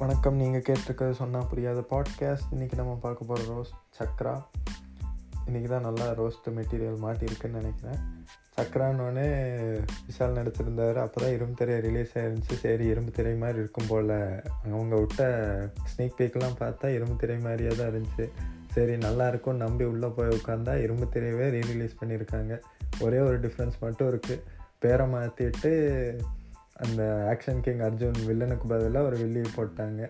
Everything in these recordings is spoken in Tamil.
வணக்கம். நீங்கள் கேட்டிருக்கிறது சொன்னால் புரியாத பாட்காஸ்ட் இன்றைக்கி நம்ம பார்க்க போகிற ரோஸ்ட் சக்ரா. இன்றைக்கி தான் நல்லா ரோஸ்ட்டு மெட்டீரியல் மாட்டியிருக்குன்னு நினைக்கிறேன். சக்ரான்னொடனே விஷால் நடிச்சிருந்தார் அப்போ தான் இரும்பு திரை ரிலீஸ் ஆயிருந்துச்சு. சரி இரும்பு திரை மாதிரி இருக்கும் போல். அவங்க விட்ட ஸ்னீக் பீக்கெலாம் பார்த்தா இரும்பு திரை மாதிரியே தான் இருந்துச்சு. சரி நல்லா இருக்கும்னு நம்பி உள்ளே போய் உட்காந்தா இரும்பு திரையவே ரீரிலீஸ் பண்ணியிருக்காங்க. ஒரே ஒரு டிஃப்ரென்ஸ் மட்டும் இருக்குது பேரை மாற்றிட்டு அந்த ஆக்ஷன் கிங் அர்ஜுன் வில்லனுக்கு பதிலாக ஒரு வில்லியை போட்டாங்க.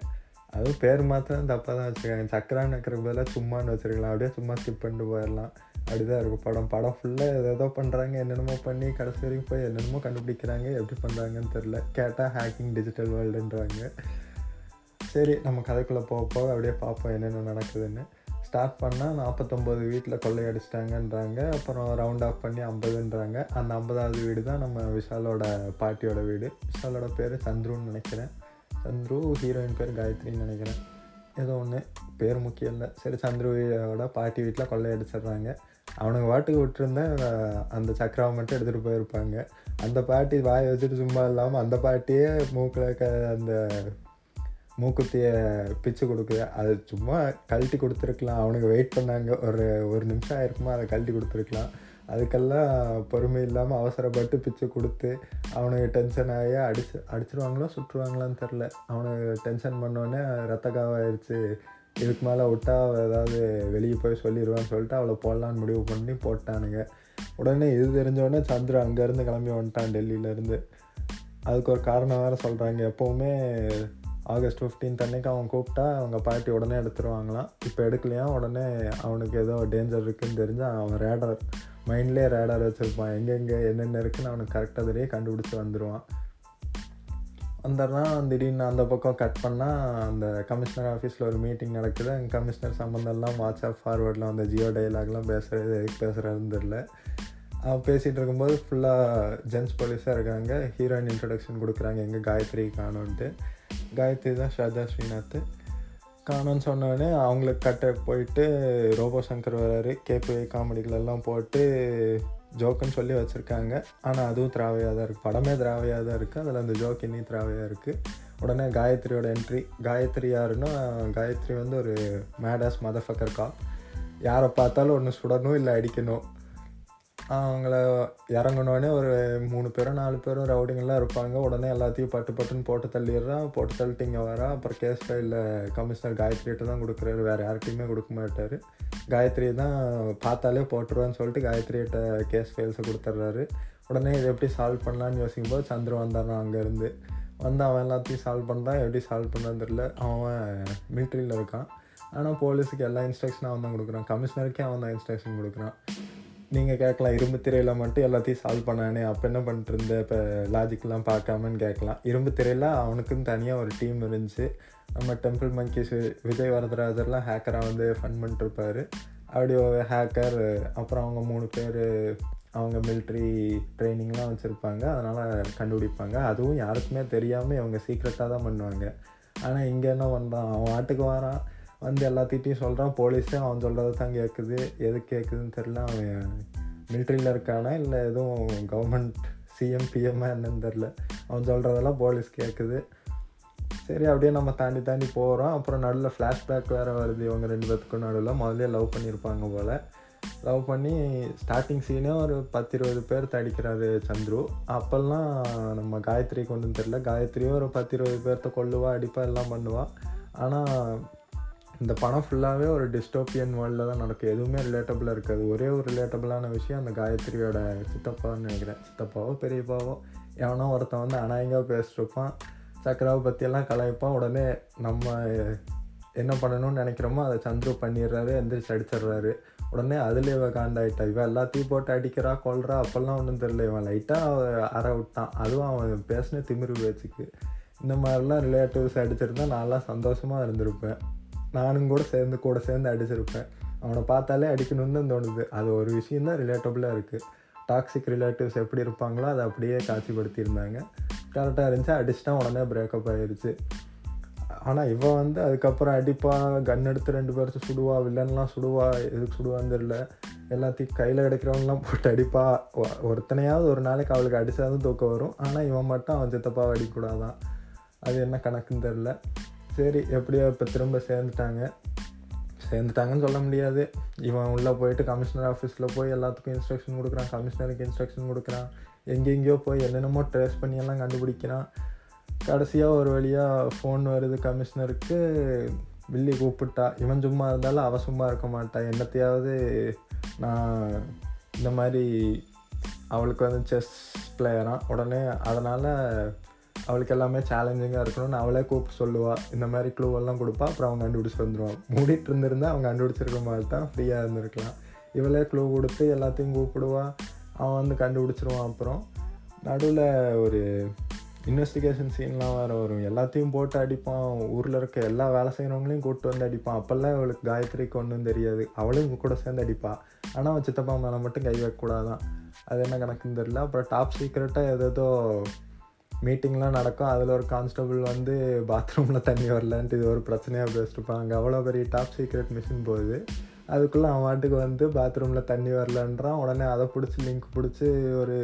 அதுவும் பேர் மாத்திரம் தப்பாக தான் வச்சுருக்காங்க. சக்கரான்னு இருக்கிற பதிலாக சும்மான்னு வச்சுருக்கலாம். அப்படியே சும்மா ஸ்கிப் பண்ணிட்டு போயிடலாம். அப்படிதான் இருக்கும். படம் படம் ஃபுல்லாக ஏதோ பண்ணுறாங்க என்னென்னமோ பண்ணி கடைசி வரைக்கும் போய் என்னென்னமோ கண்டுபிடிக்கிறாங்க. எப்படி பண்ணுறாங்கன்னு தெரில கேட்டால் ஹேக்கிங் டிஜிட்டல் வேர்ல்டுன்றாங்க சரி நம்ம கதைக்குள்ளே போக போக அப்படியே பார்ப்போம் என்னென்ன நடக்குதுன்னு. ஸ்டார்ட் பண்ணால் நாற்பத்தொம்போது வீட்டில் கொள்ளையடிச்சிட்டாங்கன்றாங்க. அப்புறம் ரவுண்ட் ஆஃப் பண்ணி ஐம்பதுன்றாங்க. அந்த ஐம்பதாவது வீடு தான் நம்ம விஷாலோட பாட்டியோட வீடு. விஷாலோட பேர் சந்துருன்னு நினைக்கிறேன். சந்துரு ஹீரோயின் பேர் காயத்ரின்னு நினைக்கிறேன். ஏதோ ஒன்று பேர் முக்கியம் இல்லை. சரி சந்துருவோட பாட்டி வீட்டில் கொள்ளையடிச்சிடுறாங்க. அவனுங்க வாட்டுக்கு விட்டுருந்தா அந்த சக்கராவை மட்டும் எடுத்துகிட்டு போயிருப்பாங்க. அந்த பாட்டி வாயை வச்சுட்டு சும்மா இல்லாமல் அந்த பாட்டியே மூக்கில் க அந்த மூக்குத்தியை பிச்சு கொடுக்குது. அது சும்மா கழட்டி கொடுத்துருக்கலாம். அவனுக்கு வெயிட் பண்ணாங்க. ஒரு ஒரு நிமிஷம் ஆயிருக்குமா? அதை கழட்டி கொடுத்துருக்கலாம். அதுக்கெல்லாம் பொறுமை இல்லாமல் அவசரப்பட்டு பிச்சு கொடுத்து அவனுக்கு டென்ஷன் ஆகி அடிச்சு அடிச்சிருவாங்களோ? சுட்டுருவாங்களான்னு தெரில அவனுக்கு டென்ஷன் பண்ணோன்னே ரத்த காவாயிருச்சு. இதுக்கு மேலே விட்டா ஏதாவது வெளியே போய் சொல்லிடுவான்னு சொல்லிட்டு அவளை போடலான்னு முடிவு பண்ணி போட்டானுங்க. உடனே இது தெரிஞ்சோடனே சந்திரன் அங்கேருந்து கிளம்பி வந்துட்டான் டெல்லியிலேருந்து. அதுக்கு ஒரு காரணம் வேறு சொல்கிறாங்க எப்போவுமே ஆகஸ்ட் ஃபிஃப்டீன்த் அன்னைக்கு அவன் கூப்பிட்டா அவங்க பாட்டி உடனே எடுத்துருவாங்களாம். இப்போ எடுக்கலையா? உடனே அவனுக்கு ஏதோ டேஞ்சர் இருக்குதுன்னு தெரிஞ்சு அவன் ரேடர் மைண்ட்லேயே ரேடர் வச்சுருப்பான். எங்கெங்கே என்னென்ன இருக்குன்னு அவனுக்கு கரெக்டாக தெரிய கண்டுபிடிச்சி வந்துடுவான் வந்துடுறான் திடீர்னு அந்த பக்கம் கட் பண்ணால் அந்த கமிஷனர் ஆஃபீஸில் ஒரு மீட்டிங் நடக்குது. அங்கே கமிஷனர் சம்மந்தம்லாம் வாட்ஸ்அப் ஃபார்வேர்டில் அந்த ஜியோ டைலாக்லாம் பேசுகிறது எதுக்கு பேசுகிறதுன்னு தெரில அவன் பேசிகிட்டு இருக்கும்போது ஃபுல்லாக ஜென்ஸ் போலீஸாக இருக்காங்க. ஹீரோயின் இன்ட்ரடக்ஷன் கொடுக்குறாங்க எங்கே காயத்ரி காணுன்ட்டு. காயத்ரி தான் ஸ்ரதா ஸ்ரீநாத் காணோன்னு சொன்னோடனே அவங்களுக்கு கட்ட போயிட்டு ரோபோ சங்கர் வராரு கேபிஐ காமெடிகளெல்லாம் போட்டு ஜோக்குன்னு சொல்லி வச்சுருக்காங்க. ஆனால் அதுவும் திராவையாக தான் இருக்குது படமே திராவையாக தான் இருக்குது அதில் அந்த ஜோக் இன்னும் திராவையாக இருக்குது உடனே காயத்ரியோட என்ட்ரி காயத்ரி யாருன்னா காயத்ரி வந்து ஒரு மேடாஸ் மதஃபக்கர் கா யாரை பார்த்தாலும் ஒன்று சுடணும் இல்லை அடிக்கணும். அவங்கள இறங்கினோடனே ஒரு மூணு பேரும் நாலு பேரும் ரவுடிங்கெல்லாம் இருப்பாங்க. உடனே எல்லாத்தையும் பட்டு பட்டுன்னு போட்டு தள்ளிடுறான். போட்டு தள்ளிட்டு இங்கே வரா. அப்புறம் கேஸ் ஃபைலில் கமிஷனர் காயத்ரிகிட்ட தான் கொடுக்குறாரு. வேறு யார்கிட்டையுமே கொடுக்க மாட்டார். காயத்ரி தான் பார்த்தாலே போட்டுருவான்னு சொல்லிட்டு காயத்ரிகிட்ட கேஸ் ஃபைல்ஸை கொடுத்துட்றாரு. உடனே இதை எப்படி சால்வ் பண்ணலான்னு யோசிக்கும் போது சந்திரன் வந்துடுறான் அங்கேருந்து. வந்து அவன் எல்லாத்தையும் சால்வ் பண்ணுறான். எப்படி சால்வ் பண்ணான்னு தெரில அவன் மிலிட்ரியில் இருக்கான். ஆனால் போலீஸுக்கு எல்லா இன்ஸ்ட்ரக்ஷனும் அவன் தான் கொடுக்குறான். கமிஷனருக்கே அவன் தான் இன்ஸ்ட்ரக்ஷன் கொடுக்குறான். நீங்கள் கேட்கலாம் இரும்பு திரையில் மட்டும் எல்லாத்தையும் சால்வ் பண்ணானே அப்போ என்ன பண்ணிட்டு இருந்த இப்போ லாஜிக்லாம் பார்க்காமன்னு கேட்கலாம். இரும்பு திரையில் அவனுக்குன்னு தனியாக ஒரு டீம் இருந்துச்சு. நம்ம டெம்பிள் மங்கேஷ் விஜய் வரதராஜர்லாம் ஹேக்கராக வந்து ஃபன் பண்ணிட்டுருப்பார். அப்படி ஒரு ஹேக்கர் அப்புறம் அவங்க மூணு பேர் அவங்க மிலிட்ரி ட்ரைனிங்லாம் வச்சுருப்பாங்க. அதனால் கண்டுபிடிப்பாங்க. அதுவும் யாருக்குமே தெரியாமல் இவங்க சீக்ரெட்டாக தான் பண்ணுவாங்க. ஆனால் இங்கே என்ன பண்ணுறான் அவன் ஆட்டுக்கு வரான். வந்து எல்லாத்திட்டையும் சொல்கிறான் போலீஸே அவன் சொல்கிறத தான் கேட்குது எது கேட்குதுன்னு தெரில அவன் மிலிட்ரியில் இருக்கானா இல்லை எதுவும் கவர்மெண்ட் சிஎம் பிஎம்மா என்னன்னு தெரில அவன் சொல்கிறதெல்லாம் போலீஸ் கேட்குது சரி அப்படியே நம்ம தாண்டி தாண்டி போகிறோம் அப்புறம் நடுவில் ஃப்ளாஷ்பேக் வேறு வருது. இவங்க ரெண்டு பேத்துக்கும் நடுவில். முதல்ல லவ் பண்ணியிருப்பாங்க போல். லவ் பண்ணி ஸ்டார்டிங் சீனே ஒரு பத்து இருபது பேர் தடிக்கிறாரு சந்துரு. அப்போல்லாம் நம்ம காயத்ரி கொண்டு தெரில காயத்ரியும் ஒரு பத்து இருபது பேர்த்த கொள்ளுவா அடிப்பா எல்லாம் பண்ணுவாள் ஆனால் இந்த படம் ஃபுல்லாகவே ஒரு டிஸ்டோப்பியன் வேர்ல்டில் தான் நடக்கும் எதுவுமே ரிலேட்டபிளாக இருக்காது. ஒரே ஒரு ரிலேட்டபிளான விஷயம் அந்த காயத்ரியோட சித்தப்பான்னு நினைக்கிறேன். சித்தப்பாவோ பெரியப்பாவோ எவனோ ஒருத்தன் வந்து அநாயகமாக பேசிட்டுருப்பான். சக்கராவை பற்றியெல்லாம் கலாய்ப்பான். உடனே நம்ம என்ன பண்ணணும்னு நினைக்கிறோமோ அதை சந்துரு பண்ணிடுறாரு எந்திரிச்சு அடிச்சிடுறாரு. உடனே அதில் இவன் காண்டாயிட்டா. இவன் எல்லாத்தையும் போட்டு அடிக்கிறா கொள்றா அப்போல்லாம் ஒன்றும் தெரில இவன் லைட்டாக அற விட்டான். அதுவும் அவன் பேசின திமிரு பேச்சுக்கு. இந்த மாதிரிலாம் ரிலேட்டிவ்ஸ் அடிச்சிருந்தா நான்லாம் சந்தோஷமாக இருந்திருப்பேன். நானும் கூட சேர்ந்து கூட சேர்ந்து அடிச்சிருப்பேன். அவனை பார்த்தாலே அடிக்கணும்னு தான் தோணுது. அது ஒரு விஷயம் தான் ரிலேட்டபுளாக இருக்குது டாக்ஸிக் ரிலேட்டிவ்ஸ் எப்படி இருப்பாங்களோ அதை அப்படியே காட்சிப்படுத்தியிருந்தாங்க. கரெக்டாக இருந்துச்சு அடிச்சிட்டா உடனே பிரேக்கப் ஆகிருச்சு ஆனால் இவன் வந்து அதுக்கப்புறம் அடிப்பா கன் எடுத்து ரெண்டு பேர்த்து சுடுவா வில்லன்லாம் சுடுவா எதுக்கு சுடுவான்னு தெரில எல்லாத்தையும் கையில் கிடைக்கிறவங்களாம் போட்டு அடிப்பா. ஒருத்தனையாவது ஒரு நாளைக்கு அவளுக்கு அடித்தாதான் தூக்கம் வரும். ஆனால் இவன் மட்டும் அவன் சித்தப்பாவை அடிக்கூடாதான் அது என்ன கணக்குன்னு தெரில சரி எப்படியோ இப்போ திரும்ப சேர்ந்துட்டாங்க. சேர்ந்துட்டாங்கன்னு சொல்ல முடியாது. இவன் உள்ளே போயிட்டு கமிஷனர் ஆஃபீஸில் போய் எல்லாத்துக்கும் இன்ஸ்ட்ரக்ஷன் கொடுக்குறான். கமிஷனருக்கு இன்ஸ்ட்ரக்ஷன் கொடுக்குறான். எங்கெங்கேயோ போய் என்னென்னமோ ட்ரேஸ் பண்ணி எல்லாம் கண்டுபிடிக்கிறான். கடைசியாக ஒரு வழியாக ஃபோன் வருது கமிஷனருக்கு வில்லி கூப்பிட்டா. இவன் சும்மா இருந்தாலும் அவ சும்மா இருக்க மாட்டான் என்னத்தையாவது நான் இந்த மாதிரி அவளுக்கு வந்து செஸ் பிளேயரான் உடனே அதனால் அவளுக்கு எல்லாமே சேலஞ்சிங்காக இருக்கணும்னு அவளே கூப்பிட்டு சொல்லுவாள் இந்த மாதிரி க்ளூ எல்லாம் கொடுப்பா அப்புறம் அவங்க கண்டுபிடிச்சி வந்துடுவான் மூடிட்டு இருந்திருந்தா அவங்க கண்டுபிடிச்சிருக்க மாதிரி தான் ஃப்ரீயாக இருந்திருக்கலாம். இவளே க்ளூ கொடுத்து எல்லாத்தையும் கூப்பிடுவா. அவன் வந்து கண்டுபிடிச்சிருவான் அப்புறம். நடுவில் ஒரு இன்வெஸ்டிகேஷன் சீன்லாம் வேறு வரும். எல்லாத்தையும் போட்டு அடிப்பான். ஊரில் இருக்க எல்லா வேலை செய்கிறவங்களையும் கூப்பிட்டு வந்து அடிப்பான். அப்போல்லாம் அவளுக்கு காயத்ரிக்கு ஒன்றும் தெரியாது. அவளும் இவங்க கூட சேர்ந்து அடிப்பாள் ஆனால் அவன் சித்தப்பா மேலே மட்டும் கை வைக்கக்கூடாதான் அது என்ன கணக்குன்னு தெரியல. அப்புறம் டாப் சீக்ரெட்டாக ஏதேதோ மீட்டிங்லாம் நடக்கும். அதில் ஒரு கான்ஸ்டபுள் வந்து பாத்ரூமில் தண்ணி வரலன்ட்டு இது ஒரு பிரச்சனையாக பேசிட்டுப்பாங்க. அவ்வளோ பெரிய டாப் சீக்ரெட் மிஷின் போகுது. அதுக்குள்ளே அவன் வாட்டுக்கு வந்து பாத்ரூமில் தண்ணி வரலன்றான். உடனே அதை பிடிச்சி லிங்க் பிடிச்சி ஒரு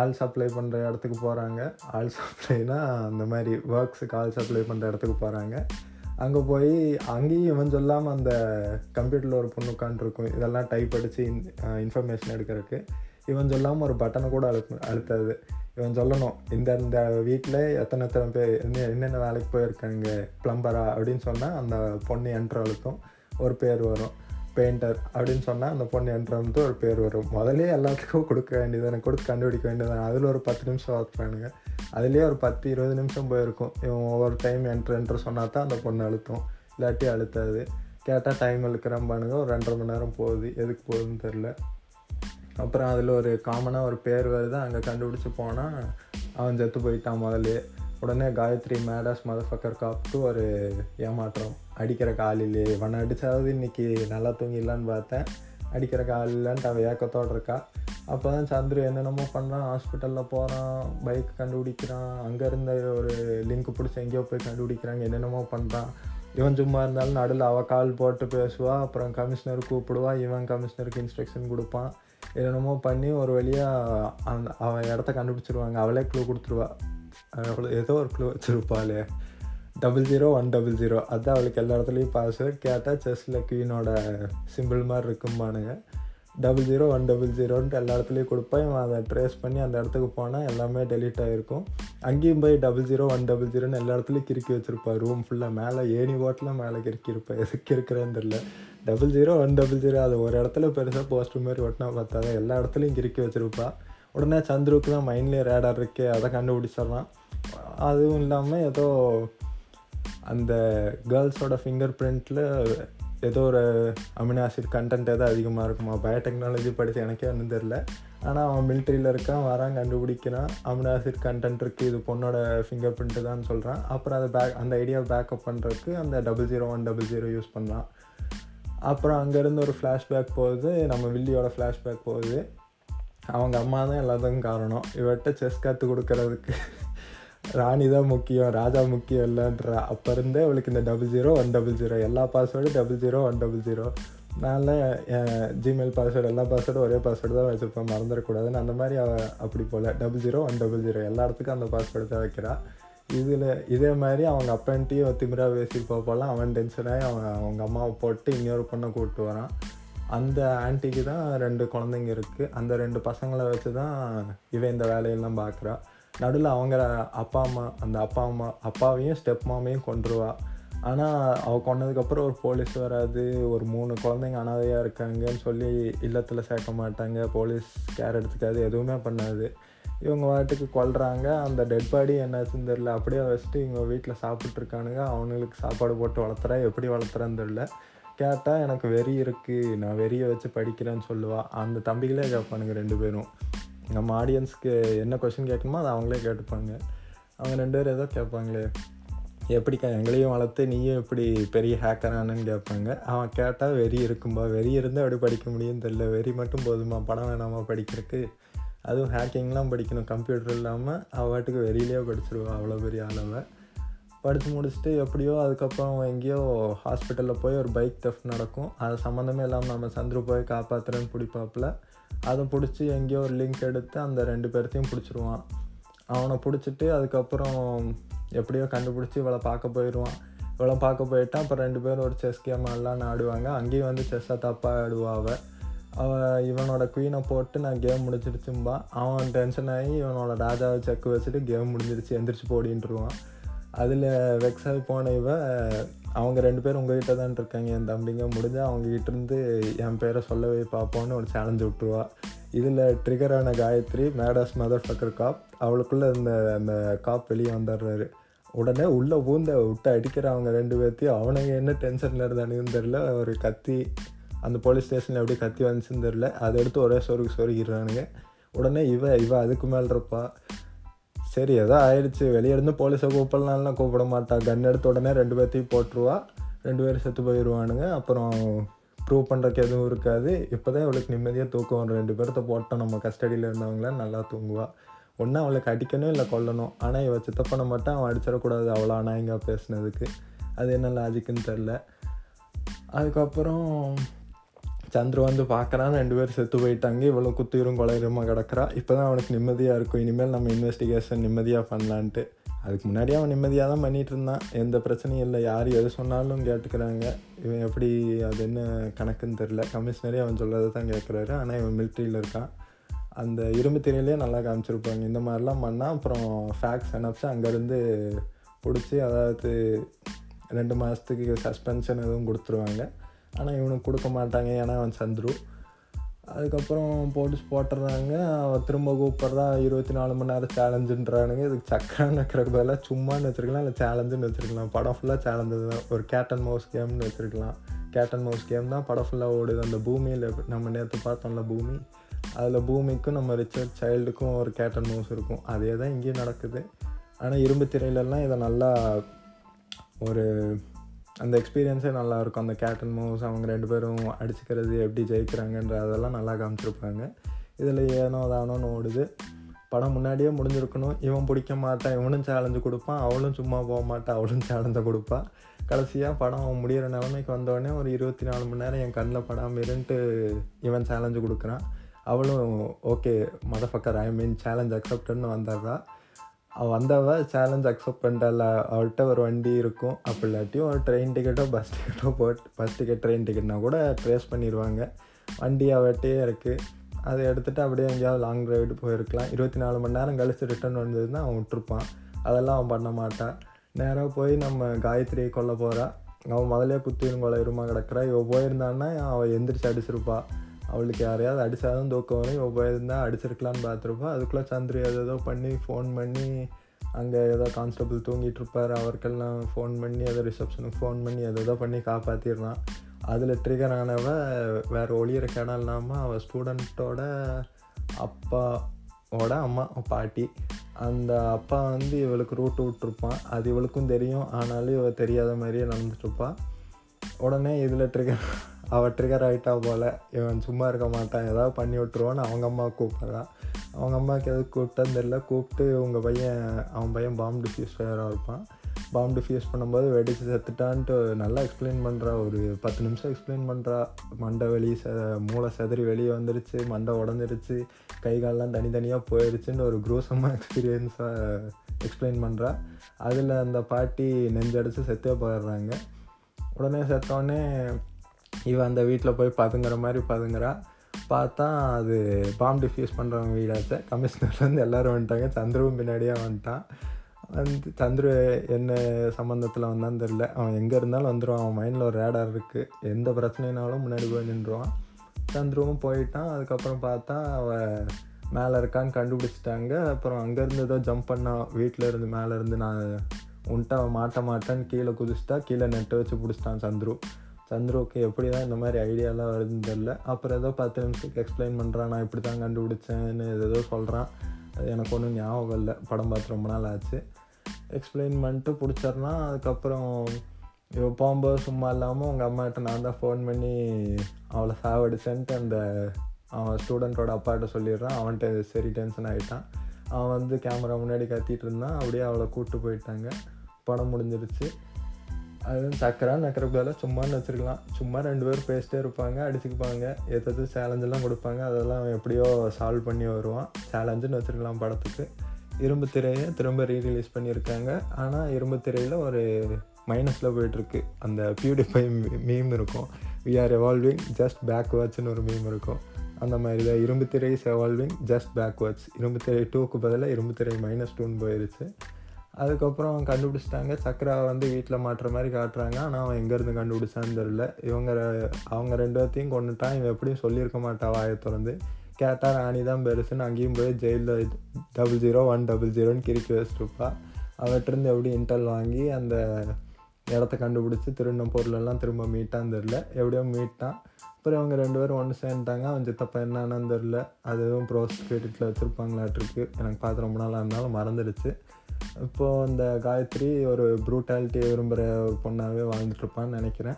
ஆள் சப்ளை பண்ணுற இடத்துக்கு போகிறாங்க ஆள் சப்ளைனா அந்த மாதிரி ஒர்க்ஸுக்கு ஆள் சப்ளை பண்ணுற இடத்துக்கு போகிறாங்க அங்கே போய் அங்கேயும் இவன் சொல்லாமல் அந்த கம்ப்யூட்டரில் ஒரு பொண்ணு உட்காந்துருக்கும் இதெல்லாம் டைப் அடித்து இன் இன்ஃபர்மேஷன் uh, எடுக்கிறதுக்கு. இவன் சொல்லாமல் ஒரு பட்டனை கூட அழு அழுத்தாது. இவன் சொல்லணும் இந்த இந்த வீட்டில் எத்தனை எத்தனை பேர் என்ன என்னென்ன வேலைக்கு போயிருக்காங்க ப்ளம்பரா அப்படின்னு சொன்னால் அந்த பொண்ணு என்ட்ரு அழுத்தும் ஒரு பேர் வரும். பெயிண்டர் அப்படின்னு சொன்னால் அந்த பொண்ணு என்ட்ரன்ட்டு ஒரு பேர் வரும். முதலே எல்லாத்துக்கும் கொடுக்க வேண்டியதானே கொடுத்து கண்டுபிடிக்க வேண்டியதானே அதில் ஒரு பத்து நிமிஷம் வைப்பானுங்க அதுலேயே ஒரு பத்து இருபது நிமிஷம் போயிருக்கும். இவன் ஒவ்வொரு டைம் என்ட்ரு என்ட்ரு சொன்னால் தான் அந்த பொண்ணு அழுத்தும். இல்லாட்டி அழுத்தாது. கேட்டால் டைம் இழுக்கிறம்பானுங்க ஒரு ரெண்டரை மணி நேரம் போகுது. எதுக்கு போகுதுன்னு தெரில அப்புறம் அதில் ஒரு காமனாக ஒரு பேர் வருது. அங்கே கண்டுபிடிச்சி போனால் அவன் செத்து போயிட்டான் முதல்ல. உடனே காயத்ரி மேடாஸ் மதஃபக்கர் காப்பிட்டு ஒரு ஏமாற்றம். அடிக்கிற காலிலே. இவனை அடித்தாவது இன்றைக்கி நல்லா தூங்கிடலான்னு பார்த்தேன். அடிக்கிற காலிலன்ட்டு அவள் ஏக்கத்தோடு இருக்கா. அப்போ தான் சந்துரு என்னென்னமோ பண்ணுறான் ஹாஸ்பிட்டலில் போகிறான் பைக் கண்டுபிடிக்கிறான். அங்கே இருந்த ஒரு லிங்க் பிடிச்சி எங்கேயோ போய் கண்டுபிடிக்கிறாங்க. என்னென்னமோ பண்ணுறான் இவன் சும்மா இருந்தாலும் நடுவில் அவள் கால் போட்டு பேசுவாள் அப்புறம் கமிஷனர் கூப்பிடுவா. இவன் கமிஷனருக்கு இன்ஸ்ட்ரக்ஷன் கொடுப்பான். என்னென்னமோ பண்ணி ஒரு வழியாக அந்த அவன் இடத்த கண்டுபிடிச்சிருவாங்க. அவளே க்ளூ கொடுத்துருவா. அவ்வளோ ஏதோ ஒரு clue வச்சுருப்பாளே. Double zero one double zero அதுதான் அவளுக்கு எல்லா இடத்துலையும் பாஸ்வேர்ட் கேட்டால் செஸ்ஸில் குவீனோட சிம்பிள் மாதிரி இருக்கும்பானுங்க. டபுள் ஜீரோ ஒன் டபுள் ஜீரோன்ட்டு எல்லா இடத்துலையும் கொடுப்பா. இவன் அதை ட்ரேஸ் பண்ணி அந்த இடத்துக்கு போனால் எல்லாமே டெலீட் ஆகிருக்கும் அங்கேயும் போய் டபுள் ஜீரோ ஒன் டபுள் ஜீரோன்னு எல்லா இடத்துலையும் கிறுக்கி வச்சுருப்பா ரூம் ஃபுல்லாக மேலே ஏணி ஓட்டில் மேலே கிறுக்கியிருப்பா எதுக்கு இருக்கிறேன்னு தெரில double zero one double zero அது ஒரு இடத்துல பெருசாக போஸ்டர் மாதிரி ஒட்டினா பார்த்தாத எல்லா இடத்துலையும் கிறுக்கி வச்சுருப்பா. உடனே சந்துருக்கு தான் மைண்ட்லேயே ரேடார் இருக்கே அதை கண்டுபிடிச்சிடலாம். அதுவும் இல்லாமல் ஏதோ அந்த கேர்ள்ஸோட ஃபிங்கர் பிரிண்ட்டில் ஏதோ ஒரு அமினோ ஆசிட் கண்டென்ட் ஏதோ அதிகமாக இருக்குமா? பயோடெக்னாலஜி படித்து எனக்கே ஒன்றும் தெரில ஆனால் அவன் மிலிட்ரியில் இருக்கான் வரான் கண்டுபிடிக்கிறான். அமினோ ஆசிட் கண்டென்ட் இருக்குது இது பொண்ணோட ஃபிங்கர் பிரிண்ட்டு தான் சொல்கிறான் அப்புறம் அதை பேக் அந்த ஐடியாவை பேக்கப் பண்ணுறதுக்கு அந்த double zero one double zero use பண்ணுறான் அப்புறம் அங்கேருந்து ஒரு ஃப்ளாஷ்பேக் போகுது. நம்ம வில்லியோட ஃப்ளாஷ்பேக் போகுது. அவங்க அம்மா தான் எல்லாத்துக்கும் காரணம். இவர்கிட்ட செஸ் கற்றுக் கொடுக்கறதுக்கு. ராணி தான் முக்கியம் ராஜா முக்கியம் இல்லைன்றா அப்போ இருந்தே அவளுக்கு இந்த double zero one double zero எல்லா பாஸ்வேர்டும் double zero one double zero நான் ஜிமெயில் பாஸ்வேர்டு எல்லா பாஸ்வேர்டும் ஒரே பாஸ்வேர்டு தான் வச்சுருப்பேன் மறந்துடக்கூடாதுன்னு அந்த மாதிரி அவள் அப்படி போல். Double zero one double zero எல்லா இடத்துக்கும் அந்த பாஸ்வேர்டு தான் வைக்கிறான் இதில் இதே மாதிரி அவங்க அப்பன்ட்டையும் திமிரா பேசி போகலாம் அவன் டென்ஷனாகி அவன் அவங்க அம்மாவை போட்டு இன்னொரு பொண்ணை கூப்பிட்டு வரான். அந்த ஆன்ட்டிக்கு தான் ரெண்டு குழந்தைங்க இருக்குது அந்த ரெண்டு பசங்களை வச்சு தான் இவன் இந்த வேலையெல்லாம் பார்க்குறான் நடுவில் அவங்க அப்பா அம்மா அந்த அப்பா அம்மா அப்பாவையும் ஸ்டெப் மாமையும் கொண்டுருவா ஆனால் அவள் கொண்டதுக்கப்புறம் ஒரு போலீஸ் வராது ஒரு மூணு குழந்தைங்க அனாதையாக இருக்காங்கன்னு சொல்லி இல்லத்தில் சேர்க்க மாட்டாங்க. போலீஸ் கேர் எடுத்துக்காது எதுவுமே பண்ணாது. இவங்க வாட்டுக்கு கொள்றாங்க அந்த டெட் பாடி என்னாச்சுன்னு தெரில அப்படியே வச்சுட்டு இவங்க வீட்டில் சாப்பிட்ருக்கானுங்க அவனுங்களுக்கு சாப்பாடு போட்டு வளர்த்துறா. எப்படி வளர்த்துறான்னு தெரில கேட்டால் எனக்கு வெறி இருக்குது நான் வெறியை வச்சு படிக்கிறேன்னு சொல்லுவாள் அந்த தம்பிகளே கேட்பானுங்க ரெண்டு பேரும். நம்ம ஆடியன்ஸ்க்கு என்ன கொஷின் கேட்கணுமோ அதை அவங்களே கேட்டுப்பாங்க. அவங்க ரெண்டு பேரும் ஏதோ கேட்பாங்களே எப்படிக்கா எங்களையும் வளர்த்து நீயும் இப்படி பெரிய ஹேக்கரானு கேட்பாங்க. அவன் கேட்டால் வெறி இருக்கும்பா வெறி இருந்தால் எப்படி படிக்க முடியும்னு தெரில வெறி மட்டும் போதுமா படம் வேணாமா படிக்கிறதுக்கு? அதுவும் ஹேக்கிங்லாம் படிக்கணும். கம்ப்யூட்டர் இல்லாமல் அவள் வாட்டுக்கு வெறியிலே படிச்சிருவான் அவ்வளோ பெரிய அளவை படித்து முடிச்சுட்டு எப்படியோ அதுக்கப்புறம் அவன் எங்கேயோ ஹாஸ்பிட்டலில் போய் ஒரு பைக் தெஃப்ட் நடக்கும். அது சம்மந்தமே இல்லாமல் நம்ம சந்துரு போய் காப்பாற்றுறேன்னு பிடிப்பாப்புல. அதை பிடிச்சி எங்கேயோ ஒரு லிங்க் எடுத்து அந்த ரெண்டு பேர்த்தையும் பிடிச்சிருவான். அவனை பிடிச்சிட்டு அதுக்கப்புறம் எப்படியோ கண்டுபிடிச்சி இவளை பார்க்க போயிடுவான். இவளை பார்க்க போயிட்டான் அப்புறம் ரெண்டு பேரும் ஒரு செஸ் கேம் எல்லாம் ஆடுவாங்க. அங்கேயும் வந்து செஸ்ஸை தப்பாக ஆடுவான் அவள் அவள் இவனோட குவீனை போட்டு நான் கேம் முடிச்சிருச்சும்பா அவன் டென்ஷன் ஆகி இவனோட ராஜாவை செக் வச்சுட்டு கேம் முடிஞ்சிருச்சு எந்திரிச்சு போடின்ட்டுருவான் அதில் வெக்ஸ் போன இவ அவங்க ரெண்டு பேரும் உங்ககிட்ட தான் இருக்காங்க என் தம்பிங்க. முடிஞ்சு அவங்ககிட்ட இருந்து என் பேரை சொல்லவே பார்ப்போன்னு ஒரு சேலஞ்சு விட்டுருவா. இதில் ட்ரிகரான காயத்ரி மேடாஸ் மதர் ஃபக்கர் காப் அவளுக்குள்ளே இந்த அந்த காப் வெளியே வந்துடுறாரு. உடனே உள்ளே பூந்த விட்டு அடிக்கிற அவங்க ரெண்டு பேர்த்தையும் அவனுங்க என்ன டென்ஷனில் இருந்தானுன்னு தெரில ஒரு கத்தி அந்த போலீஸ் ஸ்டேஷனில் எப்படி கத்தி வந்துச்சுன்னு தெரில அதை எடுத்து ஒரே சொருக்கு சொருகிடுறானுங்க உடனே இவ இவ அதுக்கு மேலே இருப்பாள் சரி எதோ ஆயிடுச்சு. வெளியே இருந்து போலீஸை கூப்பிடலாம்லாம் கூப்பிட மாட்டா. கன் எடுத்த உடனே ரெண்டு பேர்த்தையும் போட்டுருவா. ரெண்டு பேரும் செத்து போயிடுவானுங்க அப்புறம் ப்ரூவ் பண்ணுறக்கு எதுவும் இருக்காது. இப்போ தான் இவளுக்கு நிம்மதியாக தூக்கம் வரும். ரெண்டு பேர்த்த போட்டோம். நம்ம கஸ்டடியில் இருந்தவங்கள நல்லா தூங்குவா. ஒன்று அவளுக்கு அடிக்கணும் இல்லை கொல்லணும். ஆனால் இவள் சித்தப்பனை மட்டும் அவன் அடிச்சிடக்கூடாது. அவ்வளோ அநாயங்க பேசினதுக்கு. அது என்ன லாஜிக்குன்னு தெரில அதுக்கப்புறம் சந்திர வந்து பார்க்குறான் ரெண்டு பேரும் செத்து போயிட்டாங்க இவ்வளோ குத்தீரும் கொலையுமா கிடக்கிறா இப்போ தான் அவனுக்கு நிம்மதியாக இருக்கும் இனிமேல் நம்ம இன்வெஸ்டிகேஷன் நிம்மதியாக பண்ணலான்ட்டு அதுக்கு முன்னாடி அவன் நிம்மதியாக தான் பண்ணிகிட்டு இருந்தான் எந்த பிரச்சனையும் இல்லை யார் எது சொன்னாலும் கேட்டுக்கிறாங்க இவன் எப்படி அது என்ன கணக்குன்னு தெரில கமிஷனரே அவன் சொல்கிறத தான் கேட்குறாரு ஆனால் இவன் மிலிட்ரியில் இருக்கான் அந்த இரும்பு திரையிலே நல்லா காமிச்சிருப்பாங்க இந்த மாதிரிலாம் பண்ணால் அப்புறம் ஃபேக்ஸ் அனுப்பிச்சு அங்கேருந்து பிடிச்சி அதாவது ரெண்டு மாதத்துக்கு சஸ்பென்ஷன் எதுவும் கொடுத்துருவாங்க ஆனால் இவனுக்கு கொடுக்க மாட்டாங்க. ஏன்னா அவன் சந்துரு. அதுக்கப்புறம் போலீஸ் போட்டுடுறாங்க அவன் திரும்ப கூப்பிட்றா இருபத்தி நாலு மணி நேரம் சேலஞ்சுன்றானுங்க இதுக்கு சக்கரம் நக்கிறக்கு பதிலாக சும்மான்னு வச்சுருக்கலாம். இல்லை சேலஞ்சுன்னு வச்சுருக்கலாம். படம் ஃபுல்லாக சேலஞ்சு தான். ஒரு கேட் அண்ட் மவுஸ் கேம்னு வச்சுருக்கலாம். கேட் அண்ட் மவுஸ் கேம் தான் படம் ஃபுல்லாக ஓடுது. அந்த பூமியில் நம்ம நேற்று பார்த்தோம்ல பூமி. அதில் பூமிக்கும் நம்ம ரிச்சர்ட் சைல்டுக்கும் ஒரு கேட் அண்ட் மவுஸ் இருக்கும். அதே தான் இங்கேயும் நடக்குது. ஆனால் இரும்பு திரையிலலாம் இதை நல்லா ஒரு அந்த எக்ஸ்பீரியன்ஸே நல்லாயிருக்கும். அந்த கேட்டன் மூவ்ஸ் அவங்க ரெண்டு பேரும் அடிச்சுக்கிறது எப்படி ஜெயிக்கிறாங்கன்ற அதெல்லாம் நல்லா காமிச்சிருப்பாங்க. இதில் ஏனோ தானோன்னு ஓடுது. படம் முன்னாடியே முடிஞ்சிருக்கணும். இவன் பிடிக்க மாட்டான் இவனும் சேலஞ்சு கொடுப்பான் அவளும் சும்மா போக மாட்டான் அவளும் சேலஞ்சை கொடுப்பான் கடைசியாக படம் அவன் முடிகிற நிலைமைக்கு வந்தோடனே ஒரு இருபத்தி நாலு மணி நேரம் என் கண்ணில் படாமல் இருந்துட்டு இவன் சேலஞ்சு கொடுக்குறான். அவளும் ஓகே மதஃபக்கர் ஐ மீன் சேலஞ்ச் அக்செப்டட்னு வந்துடுறா வந்தவ சேலஞ்ச் அக்செப்ட் பண்ணிட்டால அவள்கிட்ட ஒரு வண்டி இருக்கும். அப்படி இல்லாட்டியும் ஒரு ட்ரெயின் டிக்கெட்டோ பஸ் டிக்கெட்டோ போட்டு பஸ் டிக்கெட் ட்ரெயின் டிக்கெட்னா கூட ட்ரேஸ் பண்ணிடுவாங்க வண்டி அவட்டே இருக்குது அதை எடுத்துகிட்டு அப்படியே எங்கேயாவது லாங் ரைடு போயிருக்கலாம். இருபத்தி நாலு மணி நேரம் கழிச்சு ரிட்டர்ன் வந்ததுன்னா அவன் விட்டுருப்பான். அதெல்லாம் அவன் பண்ண மாட்டான். நேராக போய் நம்ம காயத்ரியை கொல்ல போகிறான் அவன் முதலே குத்திரும் இருமா கிடக்குறா. இவள் போயிருந்தான்னா அவள் எந்திரிச்சு அடிச்சிருப்பாள் அவளுக்கு யாரையாவது அடித்தாதான் தூக்கம் வரும் இவள் போயிருந்தா அடிச்சிருக்கலான்னு பார்த்துருப்பா. அதுக்குள்ளே சந்திரி ஏதோ பண்ணி ஃபோன் பண்ணி அங்கே ஏதோ கான்ஸ்டபிள் தூங்கிட்டு இருப்பார். அவருக்கெல்லாம் ஃபோன் பண்ணி ஏதோ ரிசப்ஷனுக்கு ஃபோன் பண்ணி ஏதோ பண்ணி காப்பாற்றிடுறான் அதில் ட்ரிகர் ஆனவ வேறு ஒளியிற கிடம் இல்லாமல் அவள் ஸ்டூடெண்ட்டோட அப்பாவோட அம்மா பாட்டி. அந்த அப்பா வந்து இவளுக்கு ரூட்டு விட்டுருப்பான். அது இவளுக்கும் தெரியும். ஆனாலும் இவள் தெரியாத மாதிரியே நடந்துட்டுருப்பா உடனே இதில் ட்ரிகர் அவள் ட்ரிகர் ஆகிட்டா போல். இவன் சும்மா இருக்க மாட்டான். ஏதாவது பண்ணி விட்ருவான்னு அவங்க அம்மா கூப்பிட்றான் அவங்க அம்மாவுக்கு எதுவும் கூப்பிட்டான்னு தெரில கூப்பிட்டு உங்கள் பையன் அவன் பையன் பாம்பு டிஃப்யூஸ் ஃபயராக இருப்பான். பாம்பு டிஃப்யூஸ் பண்ணும்போது வெடிச்சு செத்துட்டான்ட்டு நல்லா எக்ஸ்பிளைன் பண்ணுறா ஒரு பத்து நிமிஷம் எக்ஸ்பிளைன் பண்ணுறா மண்டை வெளி செ மூளை செதறி வெளியே வந்துருச்சு. மண்டை உடஞ்சிருச்சு. கை கால்லாம் தனித்தனியாக போயிடுச்சுன்னு ஒரு குரூசமாக எக்ஸ்பீரியன்ஸாக எக்ஸ்பிளைன் பண்ணுறா அதில் அந்த பாட்டி நெஞ்சடிச்சு செத்தே போயிடுறாங்க. உடனே செத்தோடனே இவன் அந்த வீட்டில் போய் பதுங்குற மாதிரி பதுங்குறா. பார்த்தா அது பாம்பு டிஃப்யூஸ் பண்ணுறவங்க வீடாச்சு. கமிஷனர்லேருந்து எல்லோரும் வந்துட்டாங்க. சந்துருவும் பின்னாடியே வந்துட்டான். வந்து சந்துரு என்ன சம்மந்தத்தில் வந்தான்னு தெரில அவன் எங்கே இருந்தாலும் வந்துடுவான் அவன் மைண்டில் ஒரு ரேடார் இருக்குது எந்த பிரச்சனைனாலும் முன்னாடி போய் நின்றுவான். சந்துருவும் போயிட்டான். அதுக்கப்புறம் பார்த்தா அவள் மேலே இருக்கான்னு கண்டுபிடிச்சிட்டாங்க. அப்புறம் அங்கேருந்து ஏதோ ஜம்ப் பண்ணான் வீட்டில் இருந்து மேலே இருந்து நான் உன்ட்ட அவன் மாட்ட மாட்டேன்னு கீழே குதிச்சிட்டா கீழே நெட்டை வச்சு பிடிச்சிட்டான் சந்துரு. சந்துருக்கு எப்படி தான் இந்த மாதிரி ஐடியாலாம் வருதுன்னு தெரில அப்புறம் ஏதோ பத்து நிமிஷத்துக்கு எக்ஸ்பிளைன் பண்ணுறான் நான் இப்படி தான் கண்டுபிடிச்சேன்னு ஏதோ சொல்கிறான் அது எனக்கு ஒன்றும் ஞாபகம் இல்லை. படம் பார்த்து ரொம்ப நாள் ஆச்சு. எக்ஸ்பிளைன் பண்ணிட்டு பிடிச்சிட்றான் அதுக்கப்புறம் இவ போகும்போது சும்மா இல்லாமல் உங்கள் அம்மாட்ட நான் தான் ஃபோன் பண்ணி அவளை சாவடிச்சேன்ட்டு அந்த அவன் ஸ்டூடெண்ட்டோட அப்பாட்ட சொல்லிடுறான். அவன்கிட்ட சரி டென்ஷன் ஆகிட்டான் அவன் வந்து கேமரா முன்னாடி கத்திட்டு இருந்தான். அப்படியே அவளை கூப்பிட்டு போயிட்டாங்க. படம் முடிஞ்சிருச்சு அது சக்கரா நக்கறக்கு பதிலாக சும்மான்னு வச்சுருக்கலாம். சும்மா ரெண்டு பேரும் பேசிட்டே இருப்பாங்க அடிச்சுக்குப்பாங்க. ஏதாவது சேலஞ்செல்லாம் கொடுப்பாங்க. அதெல்லாம் அவன் எப்படியோ சால்வ் பண்ணி வருவான். சேலஞ்சுன்னு வச்சுருக்கலாம் படத்துக்கு. இரும்பு திரையை திரும்ப ரீ ரிலீஸ் பண்ணியிருக்காங்க. ஆனால் இரும்பு திரையில் ஒரு மைனஸில் போயிட்டுருக்கு. அந்த பியூடிஃபை மீம் இருக்கும். வி ஆர் எவால்விங் ஜஸ்ட் பேக்வேர்ட்ஸ்னு ஒரு மீம் இருக்கும். அந்த மாதிரி தான் இரும்பு திரை இஸ் எவால்விங் ஜஸ்ட் பேக்வேர்ட்ஸ் இரும்பு திரை டூக்கு பதிலாக இரும்பு திரை மைனஸ் டூன்னு போயிருச்சு. அதுக்கப்புறம் கண்டுபிடிச்சிட்டாங்க. சக்கரை வந்து வீட்டில் மாட்டுற மாதிரி காட்டுறாங்க. ஆனால் அவன் எங்கேருந்து கண்டுபிடிச்சான்னு தெரில இவங்க அவங்க ரெண்டு பேர்த்தையும் கொண்டுட்டான் இவன் எப்படியும் சொல்லியிருக்க மாட்டான் வாயை திறந்து. கேட்டால் ராணி தான் பெருசுன்னு அங்கேயும் போய் ஜெயிலில் டபுள் ஜீரோ ஒன் டபுள் ஜீரோன்னு கிரிக்கி வச்சுருப்பா அவற்றிருந்து எப்படி இன்டல் வாங்கி அந்த இடத்த கண்டுபிடிச்சி திருடின பொருளெல்லாம் திரும்ப மீட்டான்னு தெரில எப்படியோ மீட்டான். அப்புறம் அவங்க ரெண்டு பேரும் ஒன்று சேர்ந்துட்டாங்க. அவன் சித்தப்பா என்னன்னு தெரில அது எதுவும் ப்ரோஸ் கிரெடிட்டில் வச்சுருப்பாங்களாட்டிருக்கு. எனக்கு பார்த்து ரொம்ப நாளாக இருந்தாலும் மறந்துடுச்சு. இப்போது அந்த காயத்ரி ஒரு ப்ரூட்டாலிட்டியை விரும்புகிற ஒரு பொண்ணாகவே வாழ்ந்துட்டுருப்பான்னு நினைக்கிறேன்.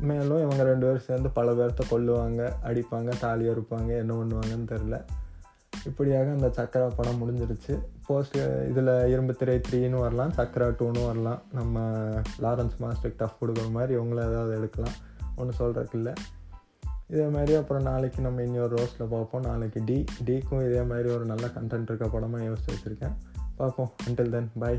மேலும் இவங்க ரெண்டு பேரும் சேர்ந்து பல பேர்த்த கொல்லுவாங்க அடிப்பாங்க தாலி அறுப்பாங்க என்ன பண்ணுவாங்கன்னு தெரில இப்படியாக அந்த சக்கரா படம் முடிஞ்சிருச்சு. போஸ்ட் இதில் இரும்பு திரை த்ரீன்னு வரலாம் சக்கரா டூன்னு வரலாம். நம்ம லாரன்ஸ் மாஸ்டருக்கு டஃப் கொடுக்குற மாதிரி இவங்கள ஏதாவது எடுக்கலாம். ஒன்றும் சொல்கிறதுக்கு இல்லை. இதே மாதிரி அப்புறம் நாளைக்கு நம்ம இன்னொரு ரோஸில் பார்ப்போம். நாளைக்கு டி டிக்கும் இதே மாதிரி ஒரு நல்ல கண்டென்ட் இருக்க படமாக யோசிச்சு வச்சுருக்கேன். பார்ப்போம் அன்டில் தென் பை